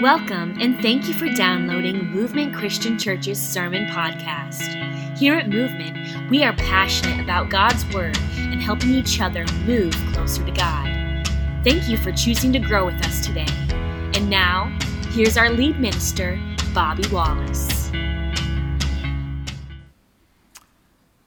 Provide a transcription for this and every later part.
Welcome and thank you for downloading Movement Christian Church's Sermon Podcast. Here at Movement, we are passionate about God's Word and helping each other move closer to God. Thank you for choosing to grow with us today. And now, here's our lead minister, Bobby Wallace.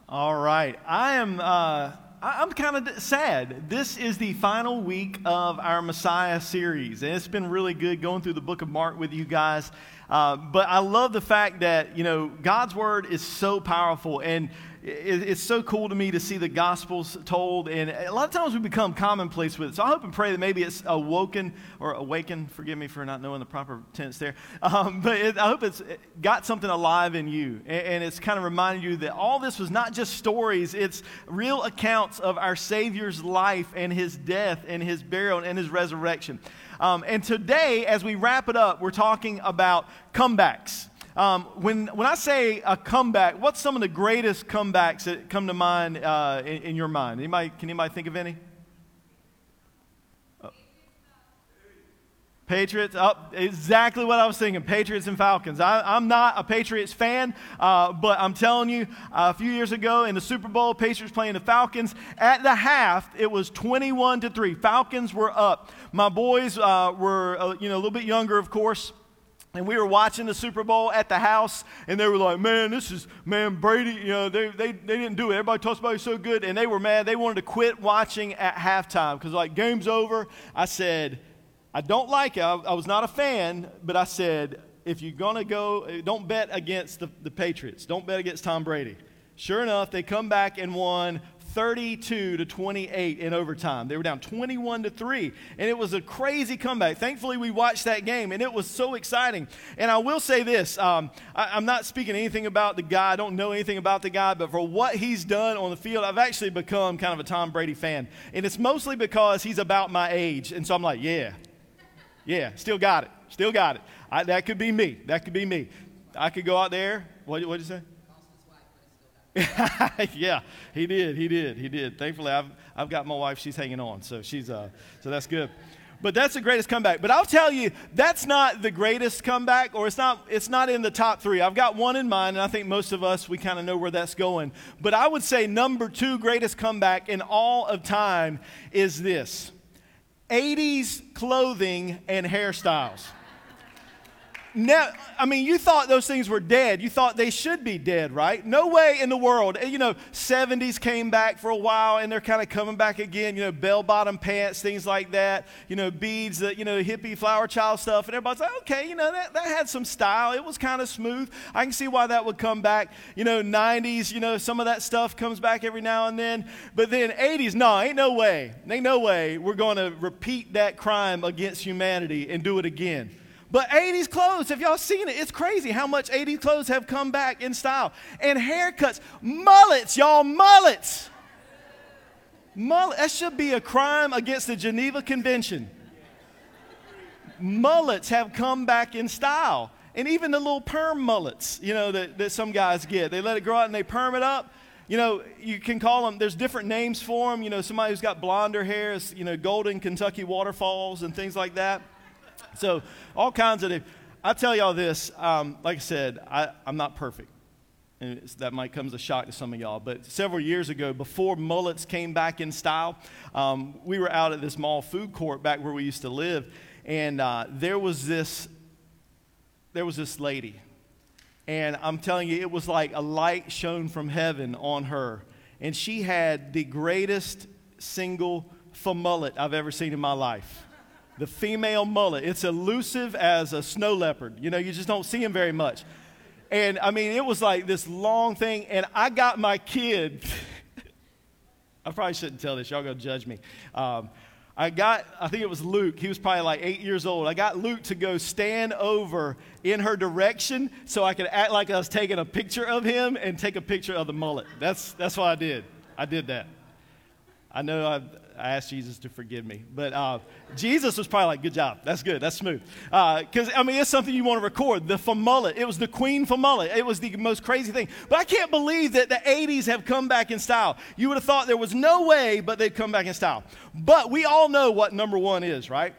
All right. I am. Uh, I'm kind of sad. This is the final week of our Messiah series, and it's been really good going through the book of Mark with you guys. Uh, but I love the fact that, you know, God's word is so powerful, and it's so cool to me to see the gospels told and a lot of times we become commonplace with it. So i hope and pray that maybe it's awoken or awakened forgive me for not knowing the proper tense there um, but it, i hope it's got something alive in you and, and it's kind of reminded you that all this was not just stories it's real accounts of our savior's life and his death and his burial and his resurrection. Um, and today as we wrap it up we're talking about comebacks um, when, when I say a comeback, what's some of the greatest comebacks that come to mind uh, in, in, your mind? Anybody, can anybody think of any? Oh. Patriots, oh, exactly what I was thinking. Patriots and Falcons. I, am not a Patriots fan, uh, but I'm telling you, uh, a few years ago in the Super Bowl, Patriots playing the Falcons. At the half, it was 21 to three. Falcons were up. My boys uh, were, uh, you know, a little bit younger, of course. And we were watching the Super Bowl at the house, and they were like, man, this is, man, Brady, you know, they, they, they didn't do it. Everybody talks about it so good, and they were mad. They wanted to quit watching at halftime because, like, game's over. I said, I don't like it. I, I was not a fan, but I said, if you're going to go, don't bet against the, the Patriots. Don't bet against Tom Brady. Sure enough, they come back and won 32 to 28 in overtime. They were down 21 to 3, and it was a crazy comeback. Thankfully, we watched that game, and it was so exciting. And I will say this um, I, am not speaking anything about the guy, I don't know anything about the guy, but for what he's done on the field, I've actually become kind of a Tom Brady fan. And it's mostly because he's about my age. And so I'm like, yeah, yeah, still got it, still got it. I, that could be me. That could be me. I could go out there. What did you say? yeah, he did. He did. He did. Thankfully, I've, I've got my wife. She's hanging on, so she's uh, so that's good. But that's the greatest comeback. But I'll tell you, that's not the greatest comeback, or it's not. It's not in the top three. I've got one in mind, and I think most of us we kind of know where that's going. But I would say number two greatest comeback in all of time is this: 80s clothing and hairstyles. Now, I mean, you thought those things were dead. You thought they should be dead, right? No way in the world. You know, 70s came back for a while and they're kind of coming back again. You know, bell bottom pants, things like that. You know, beads, that, you know, hippie flower child stuff. And everybody's like, okay, you know, that, that had some style. It was kind of smooth. I can see why that would come back. You know, 90s, you know, some of that stuff comes back every now and then. But then 80s, no, ain't no way. Ain't no way we're going to repeat that crime against humanity and do it again. But 80s clothes, have y'all seen it? It's crazy how much 80s clothes have come back in style. And haircuts, mullets, y'all, mullets. Mullet, that should be a crime against the Geneva Convention. Mullets have come back in style. And even the little perm mullets, you know, that, that some guys get. They let it grow out and they perm it up. You know, you can call them, there's different names for them. You know, somebody who's got blonder hair, is, you know, golden Kentucky waterfalls and things like that. So, all kinds of. I tell y'all this, um, like I said, I, I'm not perfect. And that might come as a shock to some of y'all. But several years ago, before mullets came back in style, um, we were out at this mall food court back where we used to live, and uh, there was this, there was this lady, and I'm telling you, it was like a light shone from heaven on her, and she had the greatest single mullet I've ever seen in my life the female mullet. It's elusive as a snow leopard. You know, you just don't see him very much. And I mean, it was like this long thing. And I got my kid, I probably shouldn't tell this, y'all gonna judge me. Um, I got, I think it was Luke, he was probably like eight years old. I got Luke to go stand over in her direction so I could act like I was taking a picture of him and take a picture of the mullet. That's, that's what I did. I did that. I know I, I asked Jesus to forgive me. But uh, Jesus was probably like, good job. That's good. That's smooth. Because, uh, I mean, it's something you want to record. The famullet. It was the queen famullet. It was the most crazy thing. But I can't believe that the 80s have come back in style. You would have thought there was no way, but they've come back in style. But we all know what number one is, right?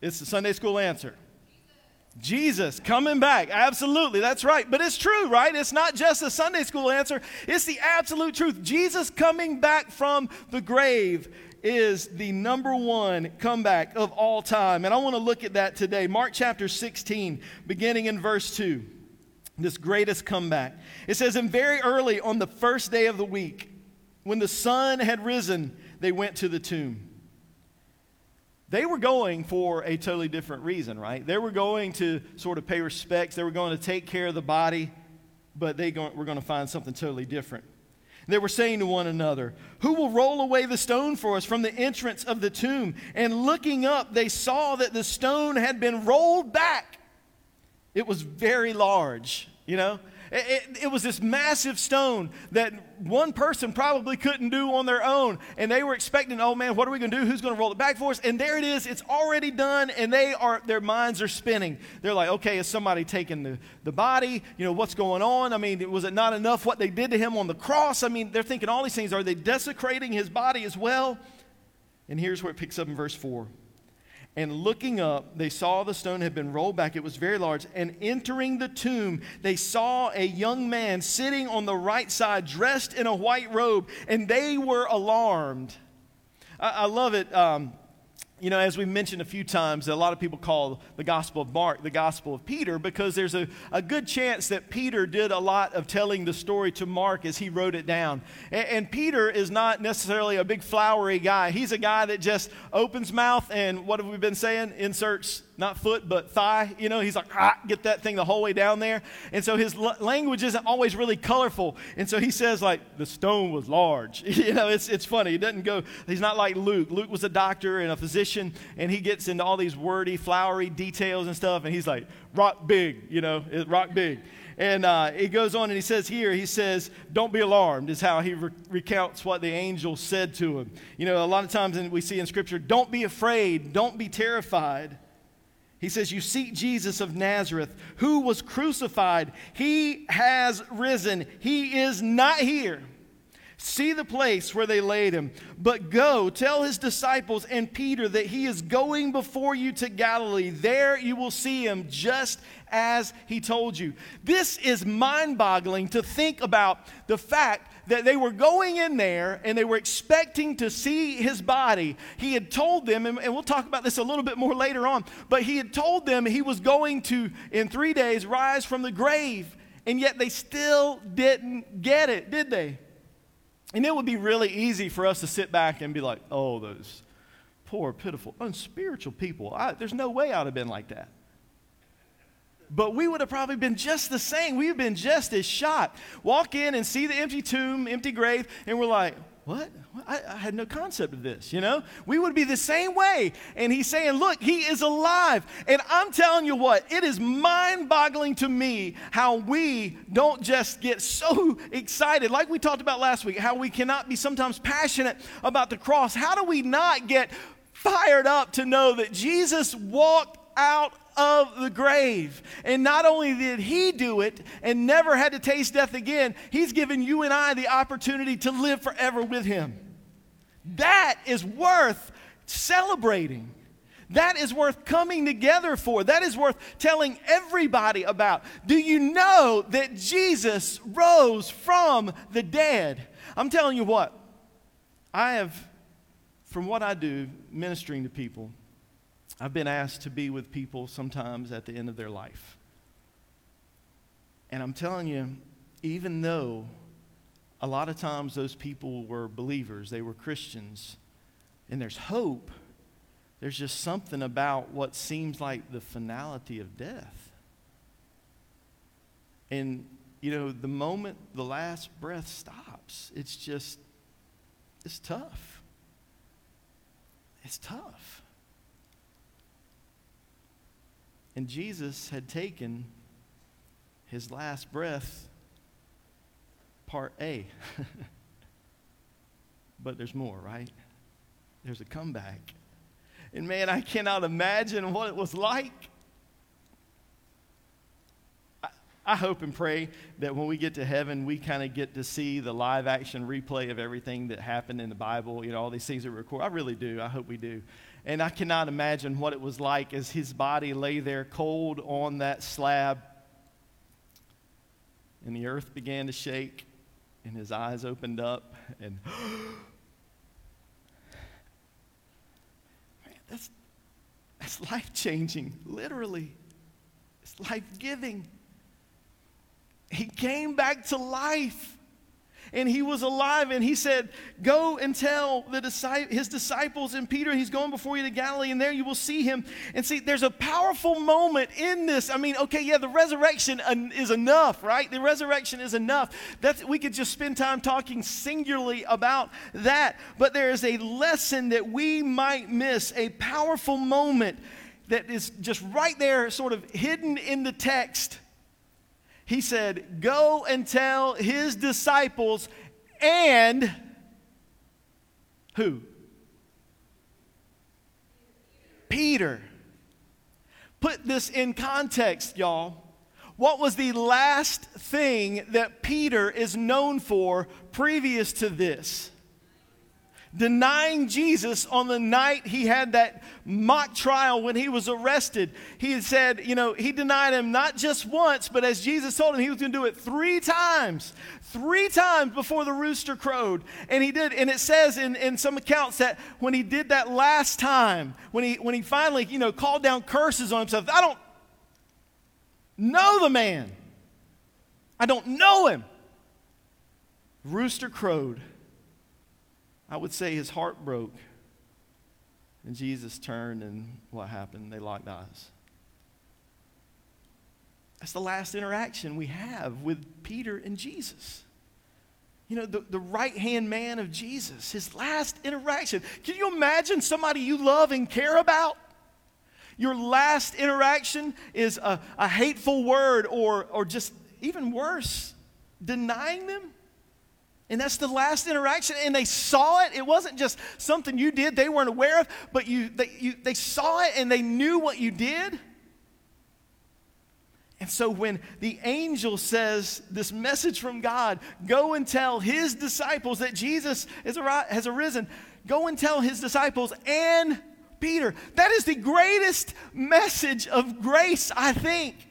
It's the Sunday school answer. Jesus coming back. Absolutely. That's right. But it's true, right? It's not just a Sunday school answer, it's the absolute truth. Jesus coming back from the grave is the number one comeback of all time. And I want to look at that today. Mark chapter 16, beginning in verse 2. This greatest comeback. It says, And very early on the first day of the week, when the sun had risen, they went to the tomb. They were going for a totally different reason, right? They were going to sort of pay respects, they were going to take care of the body, but they go- were going to find something totally different. They were saying to one another, Who will roll away the stone for us from the entrance of the tomb? And looking up, they saw that the stone had been rolled back. It was very large, you know? It, it, was this massive stone that one person probably couldn't do on their own. And they were expecting, oh man, what are we going to do? Who's going to roll it back for us? And there it is. It's already done. And they are, their minds are spinning. They're like, okay, is somebody taking the, the body? You know, what's going on? I mean, was it not enough what they did to him on the cross? I mean, they're thinking all these things. Are they desecrating his body as well? And here's where it picks up in verse 4. And looking up, they saw the stone had been rolled back. It was very large. And entering the tomb, they saw a young man sitting on the right side, dressed in a white robe, and they were alarmed. I, I love it. Um, you know, as we mentioned a few times, a lot of people call the Gospel of Mark the Gospel of Peter because there's a, a good chance that Peter did a lot of telling the story to Mark as he wrote it down. And, and, Peter is not necessarily a big flowery guy. He's a guy that just opens mouth and what have we been saying? Inserts not foot, but thigh. You know, he's like, ah, get that thing the whole way down there. And so his l- language isn't always really colorful. And so he says, like, the stone was large. you know, it's, it's funny. He doesn't go, he's not like Luke. Luke was a doctor and a physician, and he gets into all these wordy, flowery details and stuff. And he's like, rock big, you know, rock big. And uh, he goes on and he says here, he says, Don't be alarmed, is how he re- recounts what the angel said to him. You know, a lot of times we see in Scripture, don't be afraid, don't be terrified. He says, You seek Jesus of Nazareth, who was crucified. He has risen. He is not here. See the place where they laid him. But go, tell his disciples and Peter that he is going before you to Galilee. There you will see him just as he told you. This is mind boggling to think about the fact that they were going in there and they were expecting to see his body. He had told them, and, we'll talk about this a little bit more later on, but he had told them he was going to, in three days, rise from the grave. And yet they still didn't get it, did they? And it would be really easy for us to sit back and be like, oh, those poor, pitiful, unspiritual people. I, there's no way I'd have been like that. But we would have probably been just the same. We've been just as shocked. Walk in and see the empty tomb, empty grave, and we're like, what? I, I, had no concept of this, you know? We would be the same way. And he's saying, look, he is alive. And I'm telling you what, it is mind boggling to me how we don't just get so excited, like we talked about last week, how we cannot be sometimes passionate about the cross. How do we not get fired up to know that Jesus walked out of the grave. And not only did he do it and never had to taste death again, he's given you and I the opportunity to live forever with him. That is worth celebrating. That is worth coming together for. That is worth telling everybody about. Do you know that Jesus rose from the dead? I'm telling you what, I have, from what I do, ministering to people, I've been asked to be with people sometimes at the end of their life. And I'm telling you, even though a lot of times those people were believers, they were Christians, and there's hope, there's just something about what seems like the finality of death. And, you know, the moment the last breath stops, it's just, it's tough. It's tough. And Jesus had taken his last breath, part A. but there's more, right? There's a comeback. And man, I cannot imagine what it was like. I, hope and pray that when we get to heaven, we kind of get to see the live action replay of everything that happened in the Bible, you know, all these things that record. I really do. I hope we do. And I cannot imagine what it was like as his body lay there cold on that slab. And the earth began to shake, and his eyes opened up, and man, that's, that's life changing, literally. It's life giving. He came back to life and he was alive. And he said, Go and tell the, his disciples and Peter, he's going before you to Galilee, and there you will see him. And see, there's a powerful moment in this. I mean, okay, yeah, the resurrection is enough, right? The resurrection is enough. That's, we could just spend time talking singularly about that. But there is a lesson that we might miss, a powerful moment that is just right there, sort of hidden in the text he said, Go and tell his disciples and who? Peter. Put this in context, y'all. What was the last thing that Peter is known for previous to this? Denying Jesus on the night he had that mock trial when he was arrested. He said, you know, he denied him not just once, but as Jesus told him, he was going to do it three times. Three times before the rooster crowed. And he did. And it says in, in some accounts that when he did that last time, when he, when he finally, you know, called down curses on himself, I don't know the man. I don't know him. Rooster crowed. I would say his heart broke. And Jesus turned, and what happened? They locked eyes. That's the last interaction we have with Peter and Jesus. You know, the, the right hand man of Jesus, his last interaction. Can you imagine somebody you love and care about? Your last interaction is a, a hateful word or, or just even worse, denying them? And that's the last interaction. And they saw it. It wasn't just something you did they weren't aware of, but you, they, you, they saw it and they knew what you did. And so when the angel says this message from God, go and tell his disciples that Jesus has arisen, go and tell his disciples and Peter. That is the greatest message of grace, I think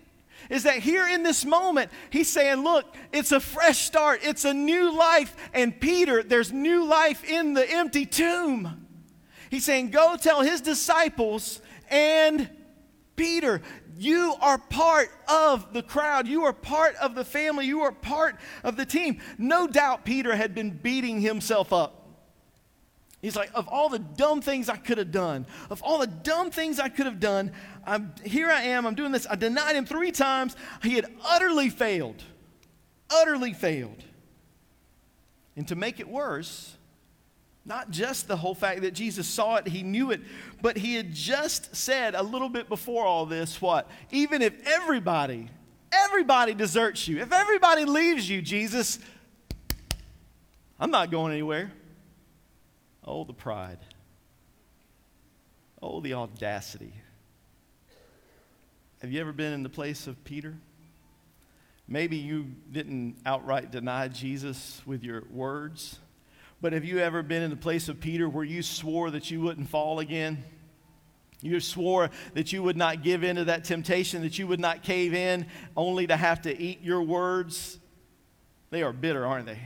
is that here in this moment, he's saying, Look, it's a fresh start, it's a new life. And Peter, there's new life in the empty tomb. He's saying, Go tell his disciples and Peter, you are part of the crowd. You are part of the family. You are part of the team. No doubt Peter had been beating himself up. He's like, of all the dumb things I could have done, of all the dumb things I could have done, I'm, here I am, I'm doing this. I denied him three times. He had utterly failed, utterly failed. And to make it worse, not just the whole fact that Jesus saw it, he knew it, but he had just said a little bit before all this what? Even if everybody, everybody deserts you, if everybody leaves you, Jesus, I'm not going anywhere. Oh, the pride. Oh, the audacity. Have you ever been in the place of Peter? Maybe you didn't outright deny Jesus with your words, but have you ever been in the place of Peter where you swore that you wouldn't fall again? You swore that you would not give in to that temptation, that you would not cave in, only to have to eat your words. They are bitter, aren't they?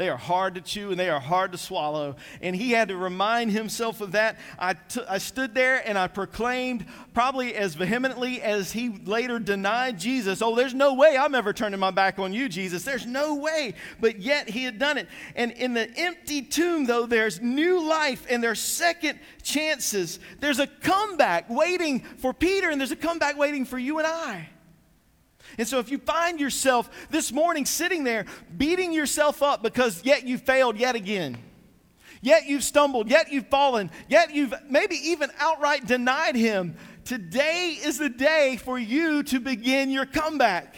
They are hard to chew and they are hard to swallow. And he had to remind himself of that. I, t- I stood there and I proclaimed, probably as vehemently as he later denied Jesus, Oh, there's no way I'm ever turning my back on you, Jesus. There's no way. But yet he had done it. And in the empty tomb, though, there's new life and there's second chances. There's a comeback waiting for Peter and there's a comeback waiting for you and I. And so, if you find yourself this morning sitting there beating yourself up because yet you failed yet again, yet you've stumbled, yet you've fallen, yet you've maybe even outright denied Him, today is the day for you to begin your comeback.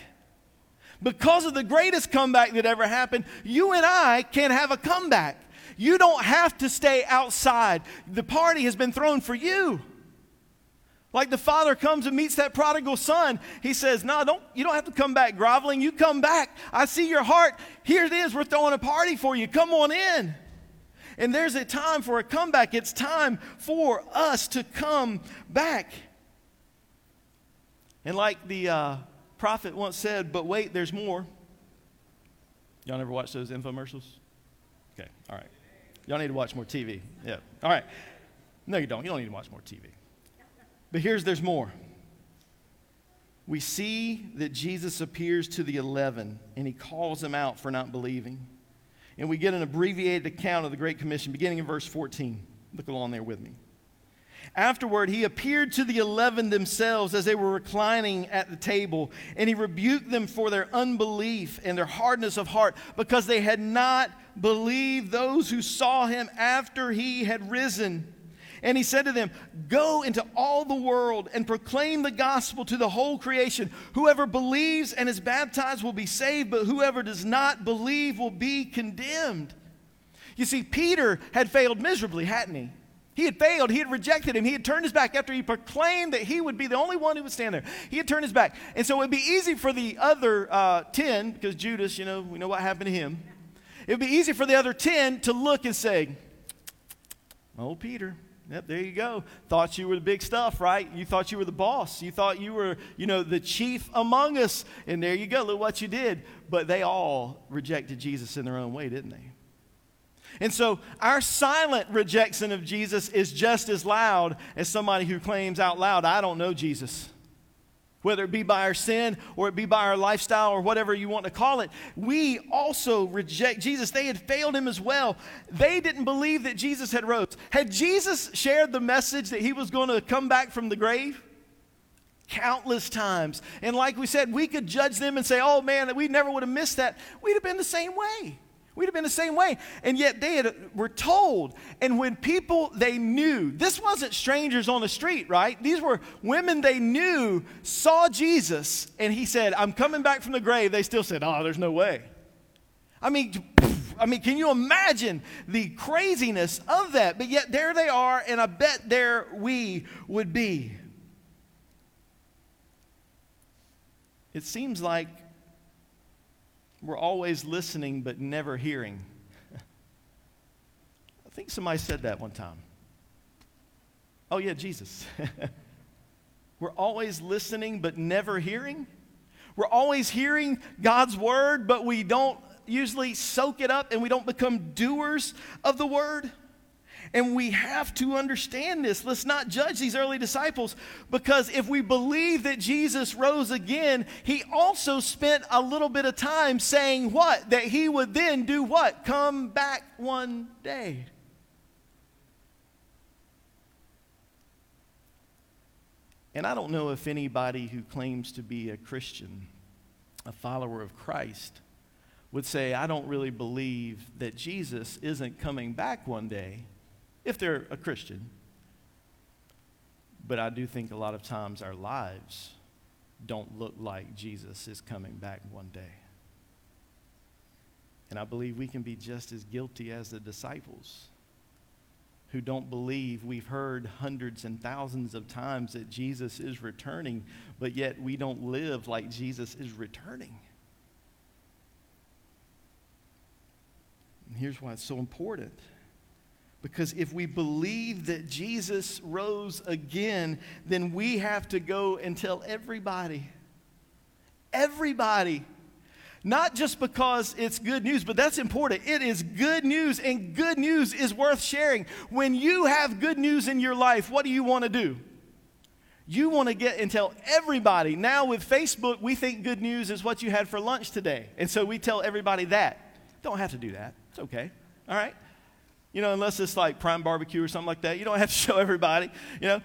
Because of the greatest comeback that ever happened, you and I can have a comeback. You don't have to stay outside. The party has been thrown for you. Like the father comes and meets that prodigal son, he says, No, don't, you don't have to come back groveling. You come back. I see your heart. Here it is. We're throwing a party for you. Come on in. And there's a time for a comeback. It's time for us to come back. And like the uh, prophet once said, but wait, there's more. Y'all never watch those infomercials? Okay, all right. Y'all need to watch more TV. Yeah, all right. No, you don't. You don't need to watch more TV. But here's there's more. We see that Jesus appears to the 11 and he calls them out for not believing. And we get an abbreviated account of the Great Commission beginning in verse 14. Look along there with me. Afterward, he appeared to the eleven themselves as they were reclining at the table, and he rebuked them for their unbelief and their hardness of heart, because they had not believed those who saw him after he had risen. And he said to them, Go into all the world and proclaim the gospel to the whole creation. Whoever believes and is baptized will be saved, but whoever does not believe will be condemned. You see, Peter had failed miserably, hadn't he? He had failed. He had rejected him. He had turned his back after he proclaimed that he would be the only one who would stand there. He had turned his back. And so it would be easy for the other uh, 10, because Judas, you know, we know what happened to him. It would be easy for the other 10 to look and say, Oh, Peter, Yep, there you go. Thought you were the big stuff, right? You thought you were the boss. You thought you were, you know, the chief among us. And there you go. Look what you did. But they all rejected Jesus in their own way, didn't they? And so our silent rejection of Jesus is just as loud as somebody who claims out loud, I don't know Jesus. Whether it be by our sin or it be by our lifestyle or whatever you want to call it, we also reject Jesus. They had failed him as well. They didn't believe that Jesus had rose. Had Jesus shared the message that he was going to come back from the grave? Countless times. And like we said, we could judge them and say, oh man, we never would have missed that. We'd have been the same way. We'd have been the same way. And yet they had, were told. And when people they knew, this wasn't strangers on the street, right? These were women they knew saw Jesus and he said, I'm coming back from the grave. They still said, Oh, there's no way. I mean, I mean, can you imagine the craziness of that? But yet there they are, and I bet there we would be. It seems like we're always listening but never hearing. I think somebody said that one time. Oh, yeah, Jesus. We're always listening but never hearing. We're always hearing God's word, but we don't usually soak it up and we don't become doers of the word. And we have to understand this. Let's not judge these early disciples because if we believe that Jesus rose again, he also spent a little bit of time saying what? That he would then do what? Come back one day. And I don't know if anybody who claims to be a Christian, a follower of Christ, would say, I don't really believe that Jesus isn't coming back one day if they're a Christian. But I do think a lot of times our lives don't look like Jesus is coming back one day. And I believe we can be just as guilty as the disciples who don't believe we've heard hundreds and thousands of times that Jesus is returning, but yet we don't live like Jesus is returning. And here's why it's so important. Because if we believe that Jesus rose again, then we have to go and tell everybody. Everybody. Not just because it's good news, but that's important. It is good news, and good news is worth sharing. When you have good news in your life, what do you want to do? You want to get and tell everybody. Now, with Facebook, we think good news is what you had for lunch today. And so we tell everybody that. Don't have to do that. It's okay. All right? You know, unless it's like prime barbecue or something like that. You don't have to show everybody. You know,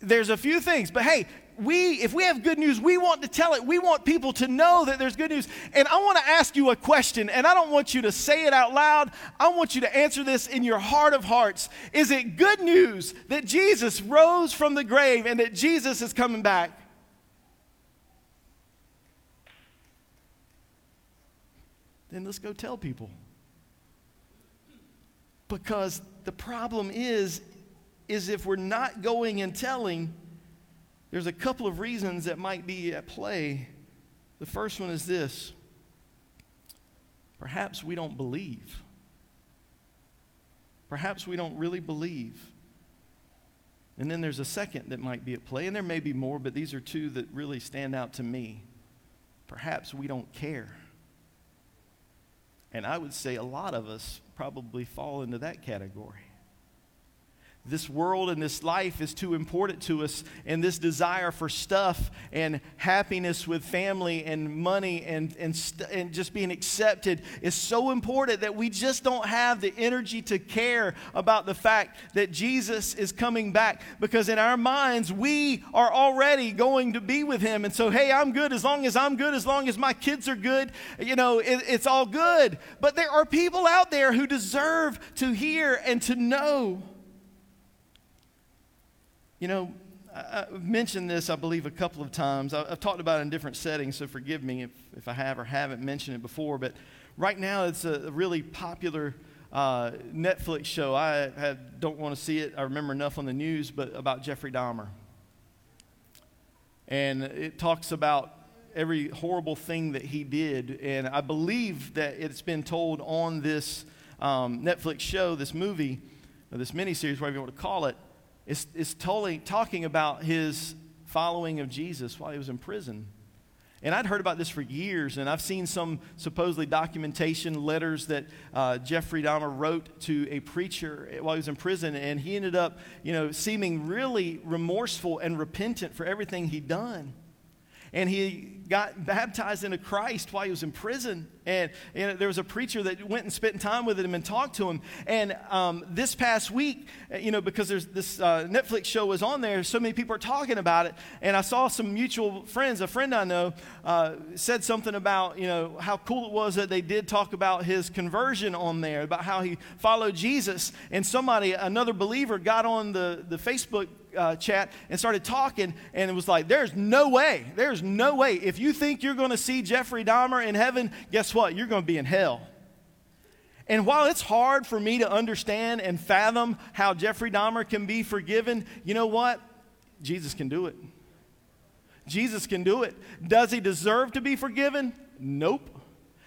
there's a few things. But hey, we, if we have good news, we want to tell it. We want people to know that there's good news. And I want to ask you a question, and I don't want you to say it out loud. I want you to answer this in your heart of hearts. Is it good news that Jesus rose from the grave and that Jesus is coming back? Then let's go tell people. Because the problem is, is if we're not going and telling, there's a couple of reasons that might be at play. The first one is this perhaps we don't believe. Perhaps we don't really believe. And then there's a second that might be at play, and there may be more, but these are two that really stand out to me. Perhaps we don't care. And I would say a lot of us probably fall into that category this world and this life is too important to us, and this desire for stuff and happiness with family and money and, and, st- and just being accepted is so important that we just don't have the energy to care about the fact that Jesus is coming back because in our minds, we are already going to be with Him. And so, hey, I'm good as long as I'm good, as long as my kids are good, you know, it, it's all good. But there are people out there who deserve to hear and to know you know, I've mentioned this, I believe, a couple of times. I've talked about it in different settings, so forgive me if, if I have or haven't mentioned it before. But right now, it's a really popular uh, Netflix show. I have, don't want to see it. I remember enough on the news, but about Jeffrey Dahmer. And it talks about every horrible thing that he did. And I believe that it's been told on this um, Netflix show, this movie, this miniseries, whatever you want to call it is, is totally talking about his following of Jesus while he was in prison. And I'd heard about this for years, and I've seen some supposedly documentation letters that uh, Jeffrey Dahmer wrote to a preacher while he was in prison, and he ended up, you know, seeming really remorseful and repentant for everything he'd done. And he got baptized into Christ while he was in prison. And, and there was a preacher that went and spent time with him and talked to him. And um, this past week, uh, you know, because there's this uh, Netflix show was on there, so many people are talking about it. And I saw some mutual friends, a friend I know, uh, said something about, you know, how cool it was that they did talk about his conversion on there, about how he followed Jesus. And somebody, another believer, got on the, the Facebook uh, chat and started talking, and it was like, there's no way, there's no way. If you think you're going to see Jeffrey Dahmer in heaven, guess what? You're going to be in hell. And while it's hard for me to understand and fathom how Jeffrey Dahmer can be forgiven, you know what? Jesus can do it. Jesus can do it. Does he deserve to be forgiven? Nope.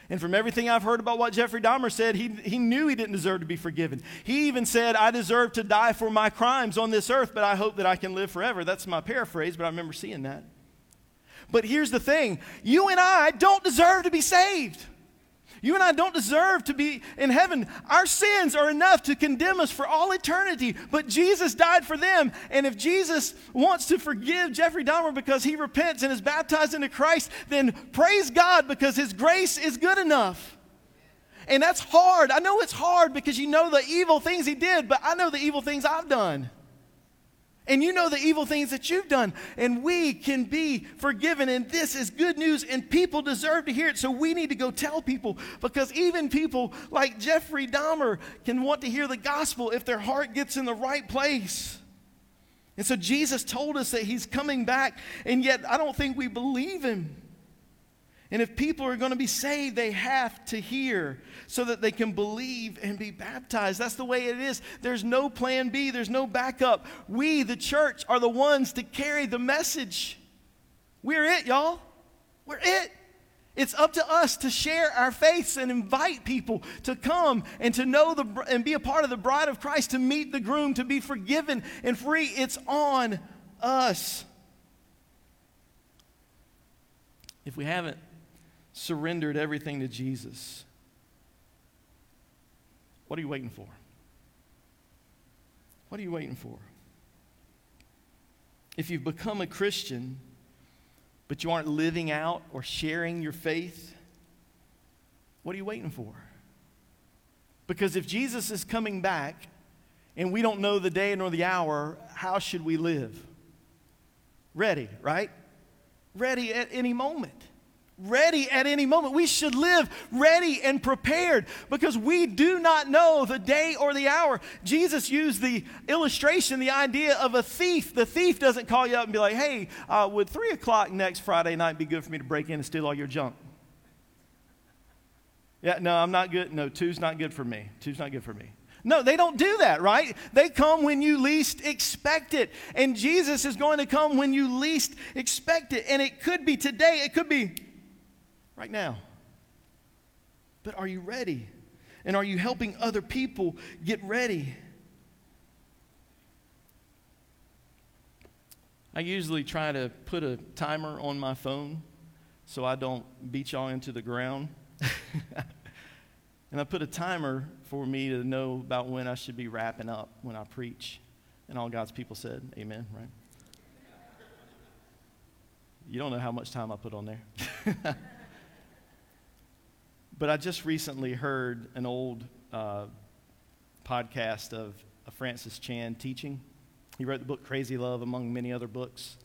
And from everything I've heard about what Jeffrey Dahmer said, he, he knew he didn't deserve to be forgiven. He even said, I deserve to die for my crimes on this earth, but I hope that I can live forever. That's my paraphrase, but I remember seeing that. But here's the thing you and I don't deserve to be saved. You and I don't deserve to be in heaven. Our sins are enough to condemn us for all eternity, but Jesus died for them. And if Jesus wants to forgive Jeffrey Dahmer because he repents and is baptized into Christ, then praise God because his grace is good enough. And that's hard. I know it's hard because you know the evil things he did, but I know the evil things I've done. And you know the evil things that you've done. And we can be forgiven. And this is good news. And people deserve to hear it. So we need to go tell people because even people like Jeffrey Dahmer can want to hear the gospel if their heart gets in the right place. And so Jesus told us that he's coming back. And yet I don't think we believe him. And if people are going to be saved, they have to hear so that they can believe and be baptized. That's the way it is. There's no plan B, there's no backup. We, the church, are the ones to carry the message. We're it, y'all. We're it. It's up to us to share our faiths and invite people to come and to know the and be a part of the bride of Christ, to meet the groom, to be forgiven and free. It's on us. If we haven't surrendered everything to Jesus, what are you waiting for? What are you waiting for? If you've become a Christian, but you aren't living out or sharing your faith, what are you waiting for? Because if Jesus is coming back and we don't know the day nor the hour, how should we live? Ready, right? Ready at any moment ready at any moment. We should live ready and prepared because we do not know the day or the hour. Jesus used the illustration, the idea of a thief. The thief doesn't call you up and be like, hey, uh, would three o'clock next Friday night be good for me to break in and steal all your junk? Yeah, no, I'm not good. No, two's not good for me. Two's not good for me. No, they don't do that, right? They come when you least expect it. And Jesus is going to come when you least expect it. And it could be today, it could be right now. But are you ready? And are you helping other people get ready? I usually try to put a timer on my phone so I don't beat y'all into the ground. and I put a timer for me to know about when I should be wrapping up when I preach. And all God's people said, Amen, right? You don't know how much time I put on there. but I just recently heard an old uh, podcast of, of Francis Chan teaching. He wrote the book Crazy Love, among many other books.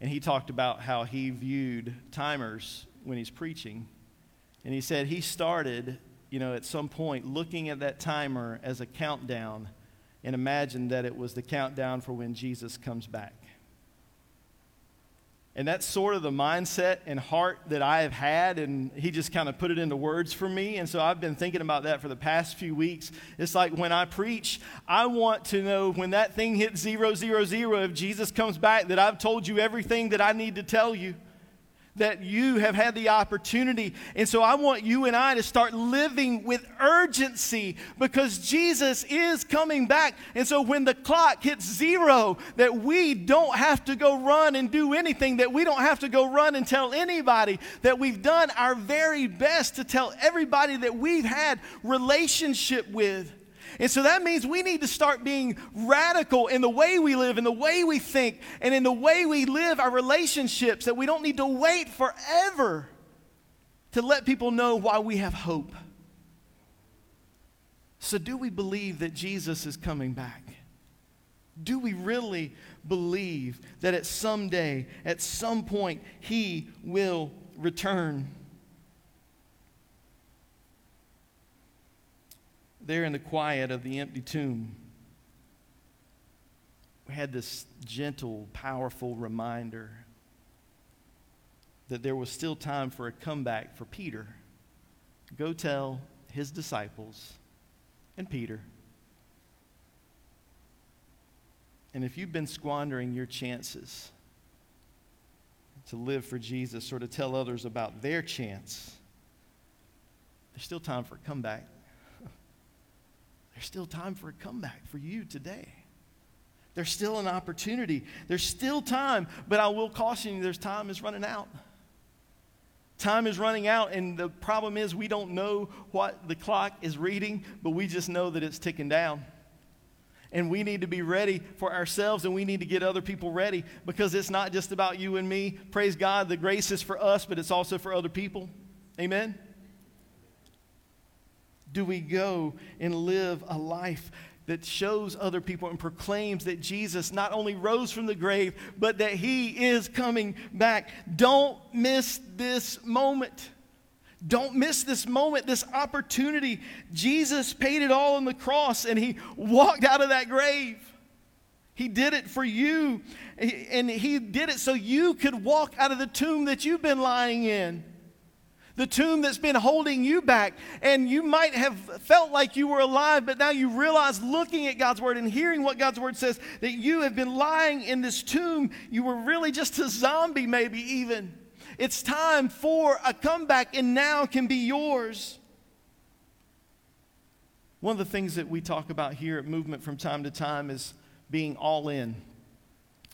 And he talked about how he viewed timers when he's preaching. And he said he started, you know, at some point looking at that timer as a countdown and imagined that it was the countdown for when Jesus comes back. And that's sort of the mindset and heart that I have had. And he just kind of put it into words for me. And so I've been thinking about that for the past few weeks. It's like when I preach, I want to know when that thing hits zero, zero, zero, if Jesus comes back, that I've told you everything that I need to tell you that you have had the opportunity. And so I want you and I to start living with urgency because Jesus is coming back. And so when the clock hits zero, that we don't have to go run and do anything, that we don't have to go run and tell anybody, that we've done our very best to tell everybody that we've had relationship with. And so that means we need to start being radical in the way we live, in the way we think, and in the way we live our relationships, that we don't need to wait forever to let people know why we have hope. So, do we believe that Jesus is coming back? Do we really believe that at some day, at some point, he will return? There in the quiet of the empty tomb, we had this gentle, powerful reminder that there was still time for a comeback for Peter. Go tell his disciples and Peter. And if you've been squandering your chances to live for Jesus or to tell others about their chance, there's still time for a comeback. There's still time for a comeback for you today. There's still an opportunity. There's still time, but I will caution you there's time is running out. Time is running out, and the problem is we don't know what the clock is reading, but we just know that it's ticking down. And we need to be ready for ourselves, and we need to get other people ready because it's not just about you and me. Praise God, the grace is for us, but it's also for other people. Amen? Do we go and live a life that shows other people and proclaims that Jesus not only rose from the grave, but that he is coming back? Don't miss this moment. Don't miss this moment, this opportunity. Jesus paid it all on the cross and he walked out of that grave. He did it for you, and he did it so you could walk out of the tomb that you've been lying in the tomb that's been holding you back. And you might have felt like you were alive, but now you realize, looking at God's word and hearing what God's word says, that you have been lying in this tomb. You were really just a zombie, maybe even. It's time for a comeback, and now can be yours. One of the things that we talk about here at Movement from time to time is being all in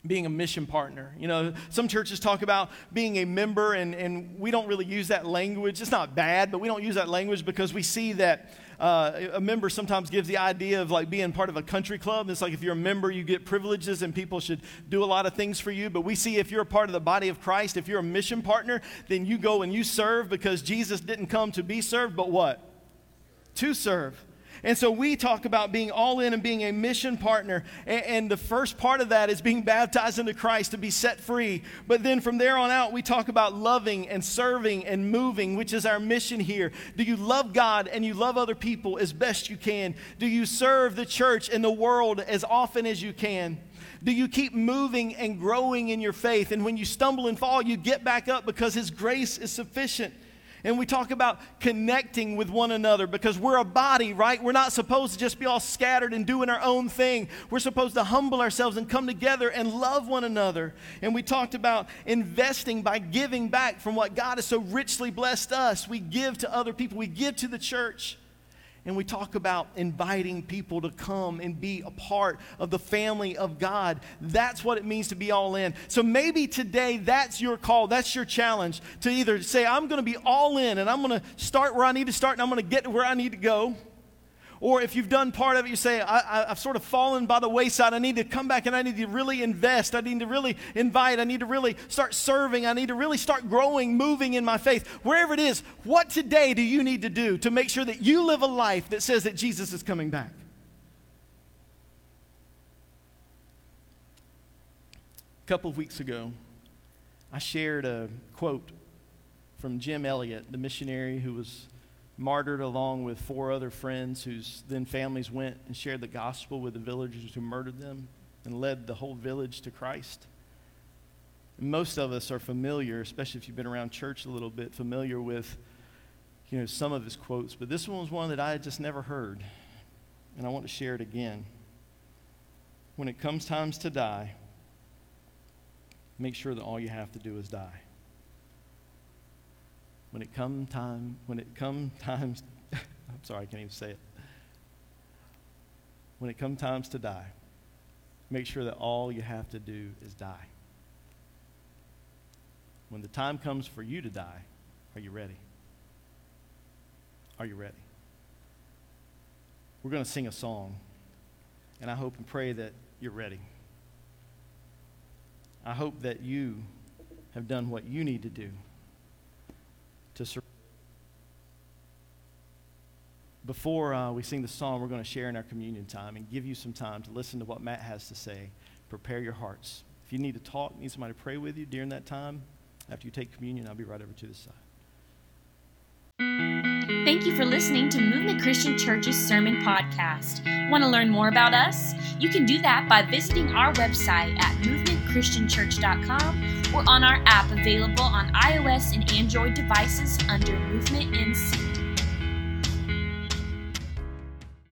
being a mission partner. You know, some churches talk about being a member, and, and we don't really use that language. It's not bad, but we don't use that language because we see that uh, a member sometimes gives the idea of like being part of a country club. It's like if you're a member, you get privileges and people should do a lot of things for you. But we see if you're a part of the body of Christ, if you're a mission partner, then you go and you serve because Jesus didn't come to be served, but what? To serve. And so we talk about being all in and being a mission partner. And, and, the first part of that is being baptized into Christ to be set free. But then from there on out, we talk about loving and serving and moving, which is our mission here. Do you love God and you love other people as best you can? Do you serve the church and the world as often as you can? Do you keep moving and growing in your faith? And when you stumble and fall, you get back up because His grace is sufficient. And we talk about connecting with one another because we're a body, right? We're not supposed to just be all scattered and doing our own thing. We're supposed to humble ourselves and come together and love one another. And we talked about investing by giving back from what God has so richly blessed us. We give to other people, we give to the church. And we talk about inviting people to come and be a part of the family of God. That's what it means to be all in. So maybe today that's your call, that's your challenge to either say, I'm going to be all in and I'm going to start where I need to start and I'm going to get to where I need to go. Or if you've done part of it, you say, I, have sort of fallen by the wayside. I need to come back and I need to really invest. I need to really invite. I need to really start serving. I need to really start growing, moving in my faith. Wherever it is, what today do you need to do to make sure that you live a life that says that Jesus is coming back? A couple of weeks ago, I shared a quote from Jim Elliot, the missionary who was martyred along with four other friends whose then families went and shared the gospel with the villagers who murdered them and led the whole village to Christ. And most of us are familiar, especially if you've been around church a little bit, familiar with you know some of his quotes, but this one was one that I had just never heard. And I want to share it again. When it comes times to die, make sure that all you have to do is die when it come time, when it come times, I'm sorry, I can't even say it. When it come times to die, make sure that all you have to do is die. When the time comes for you to die, are you ready? Are you ready? We're going to sing a song, and I hope and pray that you're ready. I hope that you have done what you need to do to surrender. Before uh, we sing the song, we're going to share in our communion time and give you some time to listen to what Matt has to say. Prepare your hearts. If you need to talk, need somebody to pray with you during that time, after you take communion, I'll be right over to the side. Thank you for listening to Movement Christian Church's Sermon Podcast. Want to learn more about us? You can do that by visiting our website at movementchristianchurch.com or on our app available on iOS and Android devices under Movement NC.